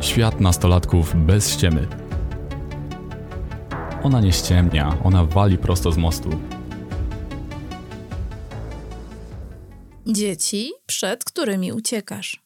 Świat nastolatków bez ściemy. Ona nie ściemnia, ona wali prosto z mostu. Dzieci, przed którymi uciekasz.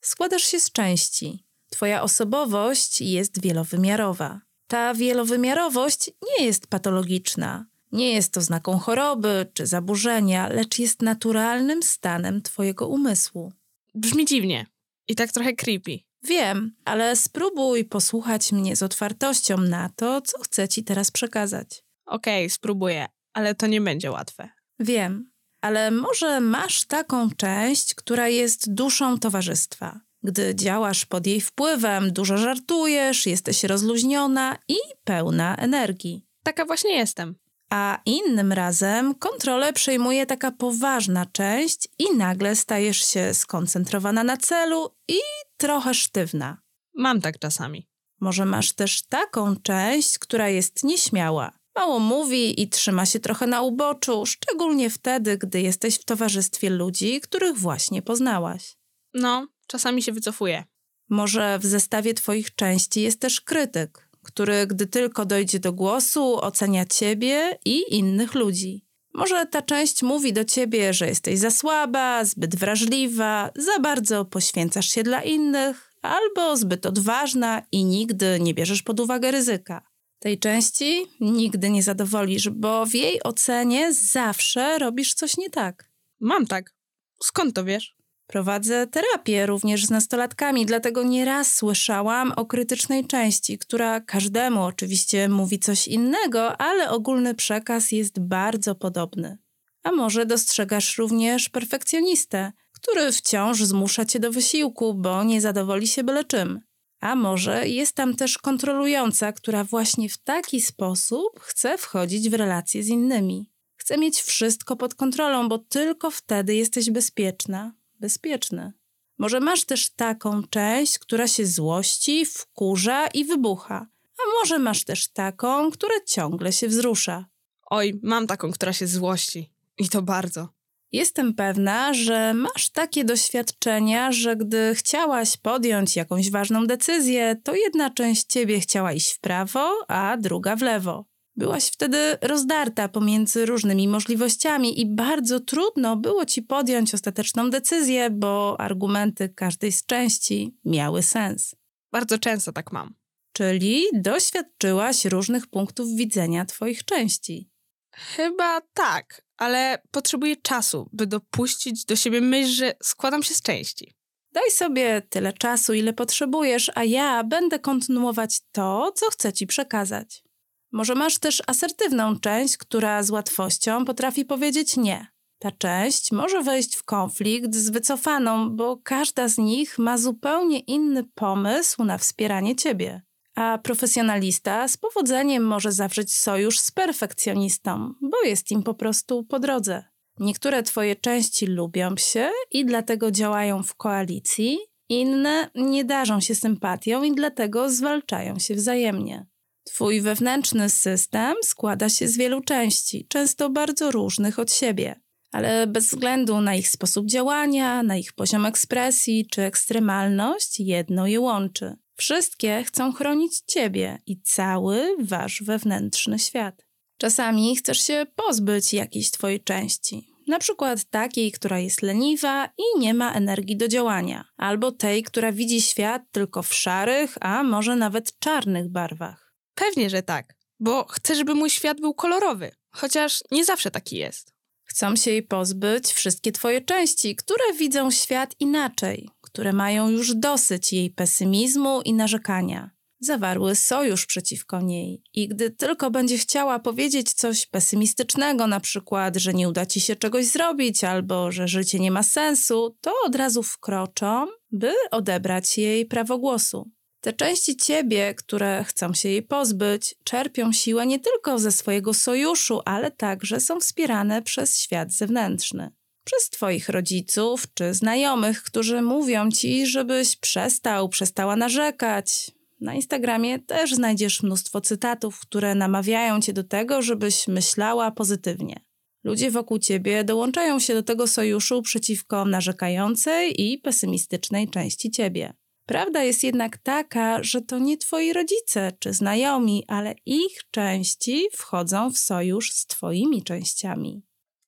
Składasz się z części. Twoja osobowość jest wielowymiarowa. Ta wielowymiarowość nie jest patologiczna. Nie jest to znaką choroby czy zaburzenia, lecz jest naturalnym stanem Twojego umysłu. Brzmi dziwnie i tak trochę creepy. Wiem, ale spróbuj posłuchać mnie z otwartością na to, co chcę Ci teraz przekazać. Okej, okay, spróbuję, ale to nie będzie łatwe. Wiem, ale może masz taką część, która jest duszą towarzystwa. Gdy działasz pod jej wpływem, dużo żartujesz, jesteś rozluźniona i pełna energii. Taka właśnie jestem. A innym razem kontrolę przejmuje taka poważna część i nagle stajesz się skoncentrowana na celu i trochę sztywna. Mam tak czasami. Może masz też taką część, która jest nieśmiała. Mało mówi i trzyma się trochę na uboczu, szczególnie wtedy, gdy jesteś w towarzystwie ludzi, których właśnie poznałaś. No, czasami się wycofuję. Może w zestawie twoich części jest też krytyk, który, gdy tylko dojdzie do głosu, ocenia ciebie i innych ludzi. Może ta część mówi do ciebie, że jesteś za słaba, zbyt wrażliwa, za bardzo poświęcasz się dla innych, albo zbyt odważna i nigdy nie bierzesz pod uwagę ryzyka. Tej części nigdy nie zadowolisz, bo w jej ocenie zawsze robisz coś nie tak. Mam tak. Skąd to wiesz? Prowadzę terapię również z nastolatkami, dlatego nieraz słyszałam o krytycznej części, która każdemu oczywiście mówi coś innego, ale ogólny przekaz jest bardzo podobny. A może dostrzegasz również perfekcjonistę, który wciąż zmusza cię do wysiłku, bo nie zadowoli się byle czym. A może jest tam też kontrolująca, która właśnie w taki sposób chce wchodzić w relacje z innymi. Chce mieć wszystko pod kontrolą, bo tylko wtedy jesteś bezpieczna, bezpieczny. Może masz też taką część, która się złości, wkurza i wybucha. A może masz też taką, która ciągle się wzrusza. Oj, mam taką, która się złości. I to bardzo. Jestem pewna, że masz takie doświadczenia, że gdy chciałaś podjąć jakąś ważną decyzję, to jedna część ciebie chciała iść w prawo, a druga w lewo. Byłaś wtedy rozdarta pomiędzy różnymi możliwościami i bardzo trudno było ci podjąć ostateczną decyzję, bo argumenty każdej z części miały sens. Bardzo często tak mam. Czyli doświadczyłaś różnych punktów widzenia twoich części. Chyba tak, ale potrzebuję czasu, by dopuścić do siebie myśl, że składam się z części. Daj sobie tyle czasu, ile potrzebujesz, a ja będę kontynuować to, co chcę ci przekazać. Może masz też asertywną część, która z łatwością potrafi powiedzieć nie. Ta część może wejść w konflikt z wycofaną, bo każda z nich ma zupełnie inny pomysł na wspieranie ciebie. A profesjonalista z powodzeniem może zawrzeć sojusz z perfekcjonistą, bo jest im po prostu po drodze. Niektóre twoje części lubią się i dlatego działają w koalicji, inne nie darzą się sympatią i dlatego zwalczają się wzajemnie. Twój wewnętrzny system składa się z wielu części, często bardzo różnych od siebie, ale bez względu na ich sposób działania, na ich poziom ekspresji czy ekstremalność, jedno je łączy. Wszystkie chcą chronić ciebie i cały wasz wewnętrzny świat. Czasami chcesz się pozbyć jakiejś twojej części, na przykład takiej, która jest leniwa i nie ma energii do działania, albo tej, która widzi świat tylko w szarych, a może nawet czarnych barwach. Pewnie, że tak, bo chcę, żeby mój świat był kolorowy, chociaż nie zawsze taki jest. Chcą się jej pozbyć wszystkie twoje części, które widzą świat inaczej, które mają już dosyć jej pesymizmu i narzekania. Zawarły sojusz przeciwko niej i gdy tylko będzie chciała powiedzieć coś pesymistycznego, na przykład, że nie uda ci się czegoś zrobić albo że życie nie ma sensu, to od razu wkroczą, by odebrać jej prawo głosu. Te części ciebie, które chcą się jej pozbyć, czerpią siłę nie tylko ze swojego sojuszu, ale także są wspierane przez świat zewnętrzny. Przez twoich rodziców czy znajomych, którzy mówią ci, żebyś przestał, przestała narzekać. Na Instagramie też znajdziesz mnóstwo cytatów, które namawiają cię do tego, żebyś myślała pozytywnie. Ludzie wokół ciebie dołączają się do tego sojuszu przeciwko narzekającej i pesymistycznej części ciebie. Prawda jest jednak taka, że to nie twoi rodzice czy znajomi, ale ich części wchodzą w sojusz z twoimi częściami.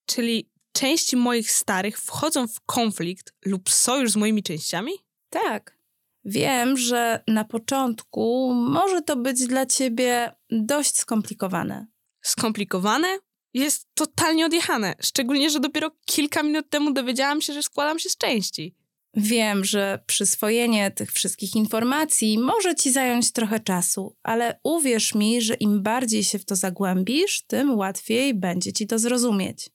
Czyli części moich starych wchodzą w konflikt lub sojusz z moimi częściami? Tak. Wiem, że na początku może to być dla ciebie dość skomplikowane. Skomplikowane? Jest totalnie odjechane. Szczególnie, że dopiero kilka minut temu dowiedziałam się, że składam się z części. Wiem, że przyswojenie tych wszystkich informacji może ci zająć trochę czasu, ale uwierz mi, że im bardziej się w to zagłębisz, tym łatwiej będzie ci to zrozumieć.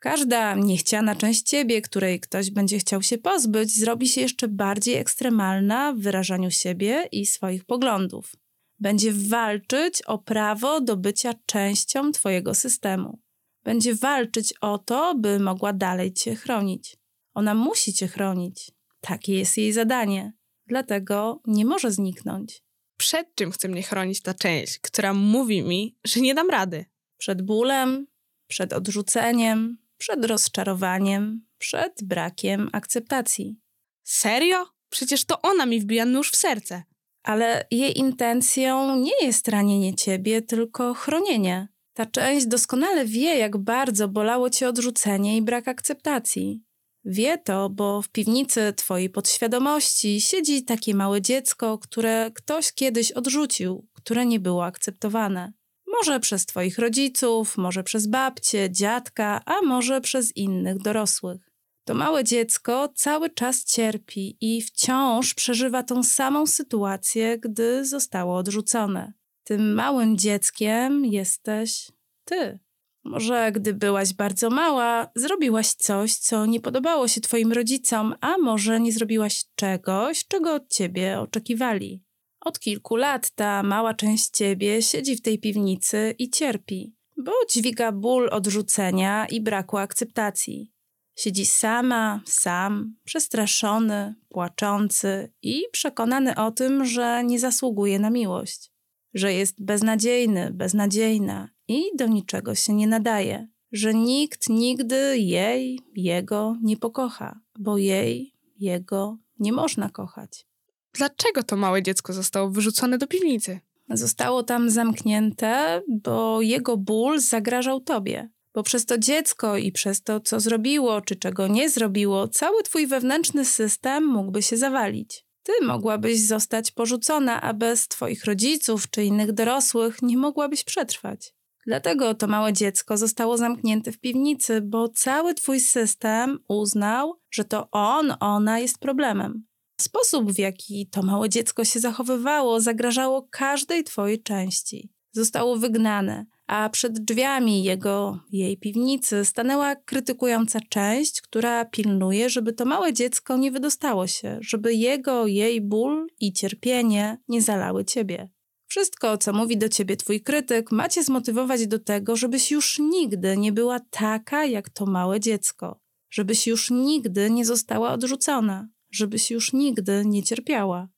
Każda niechciana część ciebie, której ktoś będzie chciał się pozbyć, zrobi się jeszcze bardziej ekstremalna w wyrażaniu siebie i swoich poglądów. Będzie walczyć o prawo do bycia częścią twojego systemu. Będzie walczyć o to, by mogła dalej cię chronić. Ona musi cię chronić. Takie jest jej zadanie. Dlatego nie może zniknąć. Przed czym chce mnie chronić ta część, która mówi mi, że nie dam rady? Przed bólem, przed odrzuceniem, przed rozczarowaniem, przed brakiem akceptacji. Serio? Przecież to ona mi wbija nóż w serce. Ale jej intencją nie jest ranienie ciebie, tylko chronienie. Ta część doskonale wie, jak bardzo bolało cię odrzucenie i brak akceptacji. Wie to, bo w piwnicy twojej podświadomości siedzi takie małe dziecko, które ktoś kiedyś odrzucił, które nie było akceptowane. Może przez twoich rodziców, może przez babcię, dziadka, a może przez innych dorosłych. To małe dziecko cały czas cierpi i wciąż przeżywa tą samą sytuację, gdy zostało odrzucone. Tym małym dzieckiem jesteś ty. Może gdy byłaś bardzo mała, zrobiłaś coś, co nie podobało się twoim rodzicom, a może nie zrobiłaś czegoś, czego od ciebie oczekiwali. Od kilku lat ta mała część ciebie siedzi w tej piwnicy i cierpi, bo dźwiga ból odrzucenia i braku akceptacji. Siedzi sama, sam, przestraszony, płaczący i przekonany o tym, że nie zasługuje na miłość, że jest beznadziejny, beznadziejna i do niczego się nie nadaje, że nikt nigdy jej, jego nie pokocha, bo jej, jego nie można kochać. Dlaczego to małe dziecko zostało wyrzucone do piwnicy? Zostało tam zamknięte, bo jego ból zagrażał tobie. Bo przez to dziecko i przez to, co zrobiło, czy czego nie zrobiło, cały twój wewnętrzny system mógłby się zawalić. Ty mogłabyś zostać porzucona, a bez twoich rodziców czy innych dorosłych nie mogłabyś przetrwać. Dlatego to małe dziecko zostało zamknięte w piwnicy, bo cały twój system uznał, że to on, ona jest problemem. Sposób, w jaki to małe dziecko się zachowywało, zagrażało każdej twojej części. Zostało wygnane, a przed drzwiami jego, jej piwnicy stanęła krytykująca część, która pilnuje, żeby to małe dziecko nie wydostało się, żeby jego, jej ból i cierpienie nie zalały ciebie. Wszystko, co mówi do ciebie twój krytyk, macie zmotywować do tego, żebyś już nigdy nie była taka jak to małe dziecko, żebyś już nigdy nie została odrzucona, żebyś już nigdy nie cierpiała.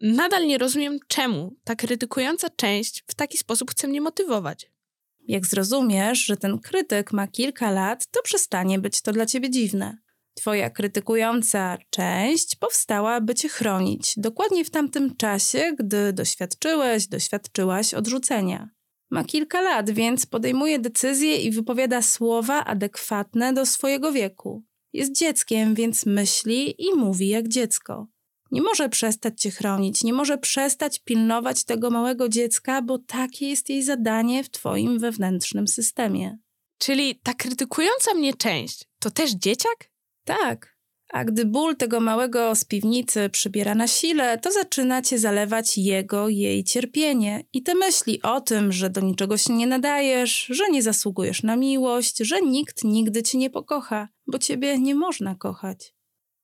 Nadal nie rozumiem, czemu ta krytykująca część w taki sposób chce mnie motywować. Jak zrozumiesz, że ten krytyk ma kilka lat, to przestanie być to dla ciebie dziwne. Twoja krytykująca część powstała, by cię chronić, dokładnie w tamtym czasie, gdy doświadczyłeś, doświadczyłaś odrzucenia. Ma kilka lat, więc podejmuje decyzje i wypowiada słowa adekwatne do swojego wieku. Jest dzieckiem, więc myśli i mówi jak dziecko. Nie może przestać cię chronić, nie może przestać pilnować tego małego dziecka, bo takie jest jej zadanie w twoim wewnętrznym systemie. Czyli ta krytykująca mnie część to też dzieciak? Tak. A gdy ból tego małego z piwnicy przybiera na sile, to zaczyna cię zalewać jego, jej cierpienie i te myśli o tym, że do niczego się nie nadajesz, że nie zasługujesz na miłość, że nikt nigdy cię nie pokocha, bo ciebie nie można kochać.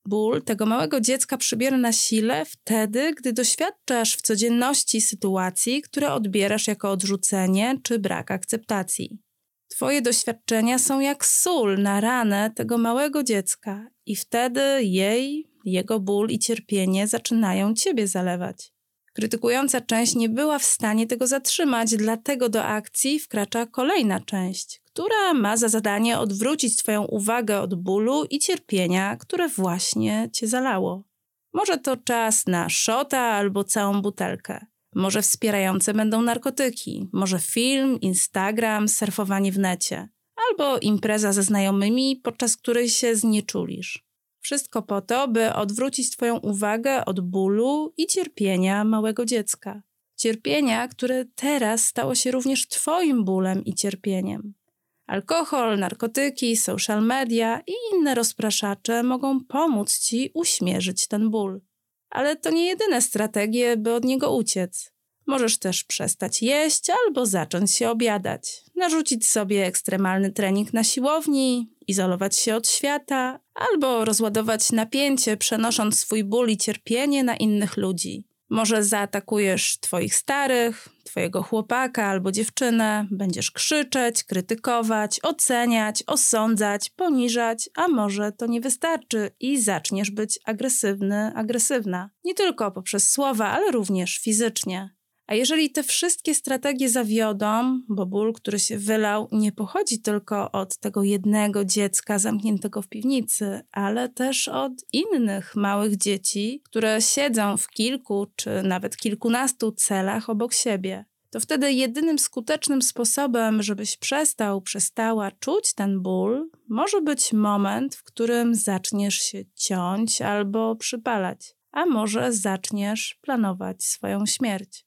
Ból tego małego dziecka przybiera na sile wtedy, gdy doświadczasz w codzienności sytuacji, które odbierasz jako odrzucenie czy brak akceptacji. Twoje doświadczenia są jak sól na ranę tego małego dziecka, i wtedy jej, jego ból i cierpienie zaczynają ciebie zalewać. Krytykująca część nie była w stanie tego zatrzymać, dlatego do akcji wkracza kolejna część, która ma za zadanie odwrócić Twoją uwagę od bólu i cierpienia, które właśnie Cię zalało. Może to czas na szota albo całą butelkę. Może wspierające będą narkotyki, może film, Instagram, surfowanie w necie, albo impreza ze znajomymi, podczas której się znieczulisz. Wszystko po to, by odwrócić Twoją uwagę od bólu i cierpienia małego dziecka. Cierpienia, które teraz stało się również Twoim bólem i cierpieniem. Alkohol, narkotyki, social media i inne rozpraszacze mogą pomóc Ci uśmierzyć ten ból. Ale to nie jedyne strategie, by od niego uciec. Możesz też przestać jeść albo zacząć się obiadać, narzucić sobie ekstremalny trening na siłowni, izolować się od świata albo rozładować napięcie, przenosząc swój ból i cierpienie na innych ludzi. Może zaatakujesz twoich starych, twojego chłopaka albo dziewczynę, będziesz krzyczeć, krytykować, oceniać, osądzać, poniżać, a może to nie wystarczy i zaczniesz być agresywny, agresywna. Nie tylko poprzez słowa, ale również fizycznie. A jeżeli te wszystkie strategie zawiodą, bo ból, który się wylał, nie pochodzi tylko od tego jednego dziecka zamkniętego w piwnicy, ale też od innych małych dzieci, które siedzą w kilku czy nawet kilkunastu celach obok siebie, to wtedy jedynym skutecznym sposobem, żebyś przestał, przestała czuć ten ból, może być moment, w którym zaczniesz się ciąć albo przypalać, a może zaczniesz planować swoją śmierć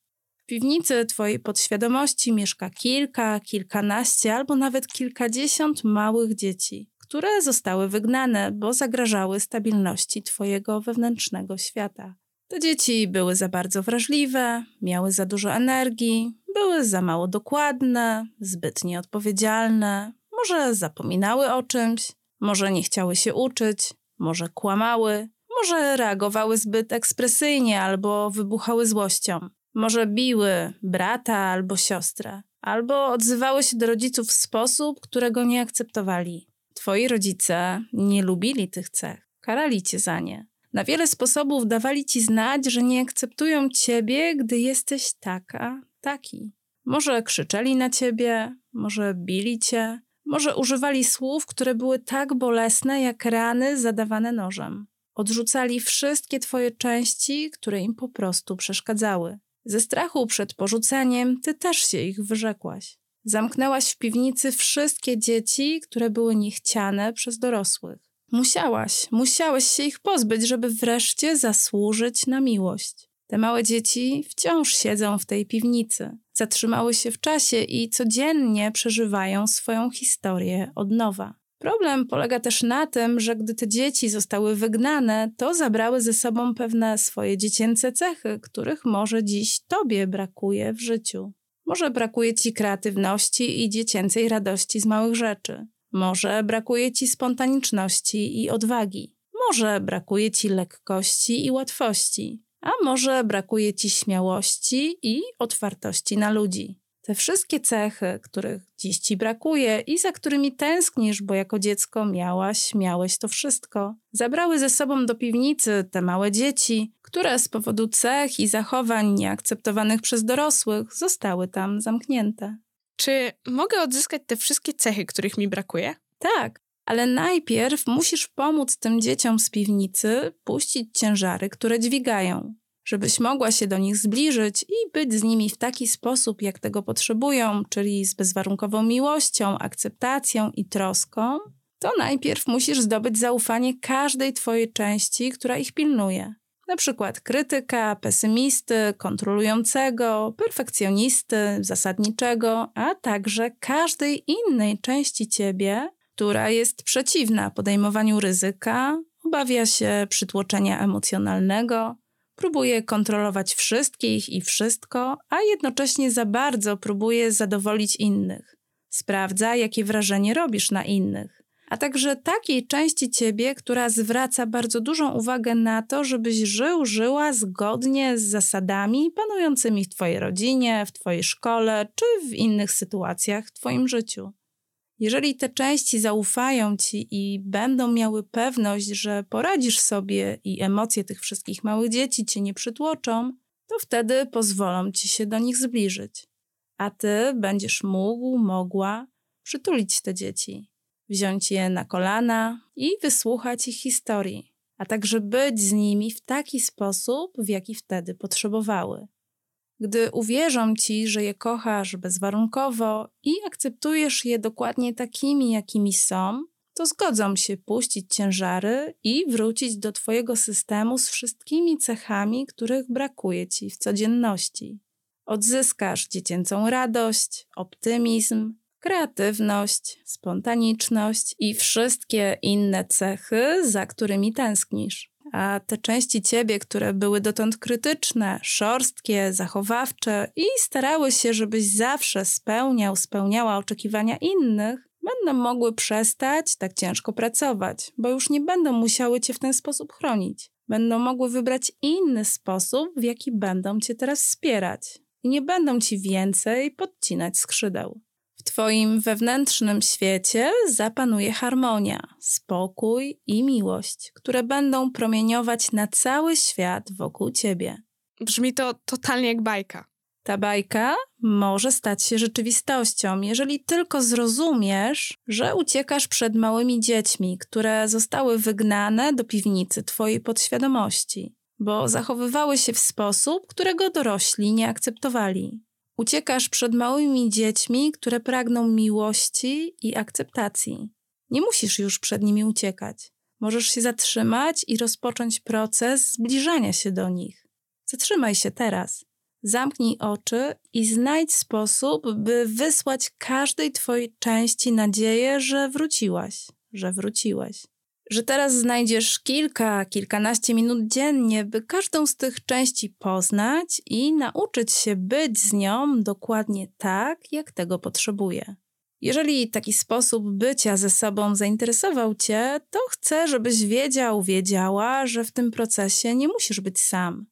piwnicy Twojej podświadomości mieszka kilka, kilkanaście albo nawet kilkadziesiąt małych dzieci, które zostały wygnane, bo zagrażały stabilności Twojego wewnętrznego świata. Te dzieci były za bardzo wrażliwe, miały za dużo energii, były za mało dokładne, zbyt nieodpowiedzialne, może zapominały o czymś, może nie chciały się uczyć, może kłamały, może reagowały zbyt ekspresyjnie albo wybuchały złością. Może biły brata albo siostrę, albo odzywały się do rodziców w sposób, którego nie akceptowali. Twoi rodzice nie lubili tych cech, karali cię za nie. Na wiele sposobów dawali ci znać, że nie akceptują ciebie, gdy jesteś taka, taki. Może krzyczeli na ciebie, może bili cię, może używali słów, które były tak bolesne jak rany zadawane nożem. Odrzucali wszystkie twoje części, które im po prostu przeszkadzały. Ze strachu przed porzuceniem ty też się ich wyrzekłaś. Zamknęłaś w piwnicy wszystkie dzieci, które były niechciane przez dorosłych. Musiałaś, musiałeś się ich pozbyć, żeby wreszcie zasłużyć na miłość. Te małe dzieci wciąż siedzą w tej piwnicy, zatrzymały się w czasie i codziennie przeżywają swoją historię od nowa. Problem polega też na tym, że gdy te dzieci zostały wygnane, to zabrały ze sobą pewne swoje dziecięce cechy, których może dziś tobie brakuje w życiu. Może brakuje ci kreatywności i dziecięcej radości z małych rzeczy. Może brakuje ci spontaniczności i odwagi. Może brakuje ci lekkości i łatwości. A może brakuje ci śmiałości i otwartości na ludzi. Te wszystkie cechy, których dziś ci brakuje i za którymi tęsknisz, bo jako dziecko miałaś, miałeś to wszystko, zabrały ze sobą do piwnicy te małe dzieci, które z powodu cech i zachowań nieakceptowanych przez dorosłych zostały tam zamknięte. Czy mogę odzyskać te wszystkie cechy, których mi brakuje? Tak, ale najpierw musisz pomóc tym dzieciom z piwnicy puścić ciężary, które dźwigają żebyś mogła się do nich zbliżyć i być z nimi w taki sposób, jak tego potrzebują, czyli z bezwarunkową miłością, akceptacją i troską, to najpierw musisz zdobyć zaufanie każdej Twojej części, która ich pilnuje. Na przykład krytyka, pesymisty, kontrolującego, perfekcjonisty, zasadniczego, a także każdej innej części Ciebie, która jest przeciwna podejmowaniu ryzyka, obawia się przytłoczenia emocjonalnego, próbuje kontrolować wszystkich i wszystko, a jednocześnie za bardzo próbuje zadowolić innych. Sprawdza, jakie wrażenie robisz na innych, a także takiej części ciebie, która zwraca bardzo dużą uwagę na to, żebyś żył, żyła zgodnie z zasadami panującymi w twojej rodzinie, w twojej szkole czy w innych sytuacjach w twoim życiu. Jeżeli te części zaufają ci i będą miały pewność, że poradzisz sobie i emocje tych wszystkich małych dzieci cię nie przytłoczą, to wtedy pozwolą ci się do nich zbliżyć. A ty będziesz mógł, mogła przytulić te dzieci, wziąć je na kolana i wysłuchać ich historii. a także być z nimi w taki sposób, w jaki wtedy potrzebowały. Gdy uwierzą ci, że je kochasz bezwarunkowo i akceptujesz je dokładnie takimi, jakimi są, to zgodzą się puścić ciężary i wrócić do Twojego systemu z wszystkimi cechami, których brakuje Ci w codzienności. Odzyskasz dziecięcą radość, optymizm, kreatywność, spontaniczność i wszystkie inne cechy, za którymi tęsknisz. A te części ciebie, które były dotąd krytyczne, szorstkie, zachowawcze i starały się, żebyś zawsze spełniał, spełniała oczekiwania innych, będą mogły przestać tak ciężko pracować, bo już nie będą musiały cię w ten sposób chronić. Będą mogły wybrać inny sposób, w jaki będą cię teraz wspierać. I nie będą ci więcej podcinać skrzydeł. W Twoim wewnętrznym świecie zapanuje harmonia, spokój i miłość, które będą promieniować na cały świat wokół Ciebie. Brzmi to totalnie jak bajka. Ta bajka może stać się rzeczywistością, jeżeli tylko zrozumiesz, że uciekasz przed małymi dziećmi, które zostały wygnane do piwnicy Twojej podświadomości, bo zachowywały się w sposób, którego dorośli nie akceptowali. Uciekasz przed małymi dziećmi, które pragną miłości i akceptacji. Nie musisz już przed nimi uciekać. Możesz się zatrzymać i rozpocząć proces zbliżania się do nich. Zatrzymaj się teraz. Zamknij oczy i znajdź sposób, by wysłać każdej Twojej części nadzieję, że wróciłaś, że wróciłeś że teraz znajdziesz kilka, kilkanaście minut dziennie, by każdą z tych części poznać i nauczyć się być z nią dokładnie tak, jak tego potrzebuje. Jeżeli taki sposób bycia ze sobą zainteresował Cię, to chcę, żebyś wiedział, wiedziała, że w tym procesie nie musisz być sam.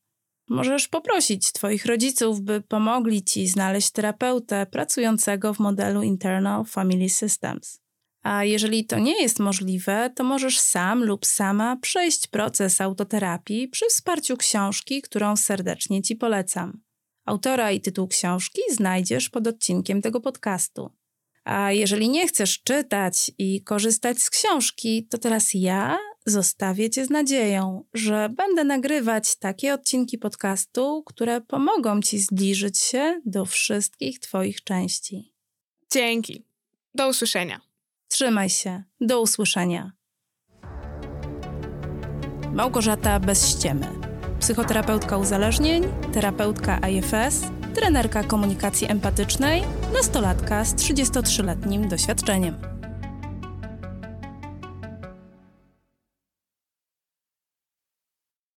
Możesz poprosić Twoich rodziców, by pomogli Ci znaleźć terapeutę pracującego w modelu Internal Family Systems. A jeżeli to nie jest możliwe, to możesz sam lub sama przejść proces autoterapii przy wsparciu książki, którą serdecznie Ci polecam. Autora i tytuł książki znajdziesz pod odcinkiem tego podcastu. A jeżeli nie chcesz czytać i korzystać z książki, to teraz ja zostawię Cię z nadzieją, że będę nagrywać takie odcinki podcastu, które pomogą Ci zbliżyć się do wszystkich Twoich części. Dzięki. Do usłyszenia. Trzymaj się. Do usłyszenia. Małgorzata bez ściemy. Psychoterapeutka uzależnień, terapeutka IFS, trenerka komunikacji empatycznej, nastolatka z 33-letnim doświadczeniem.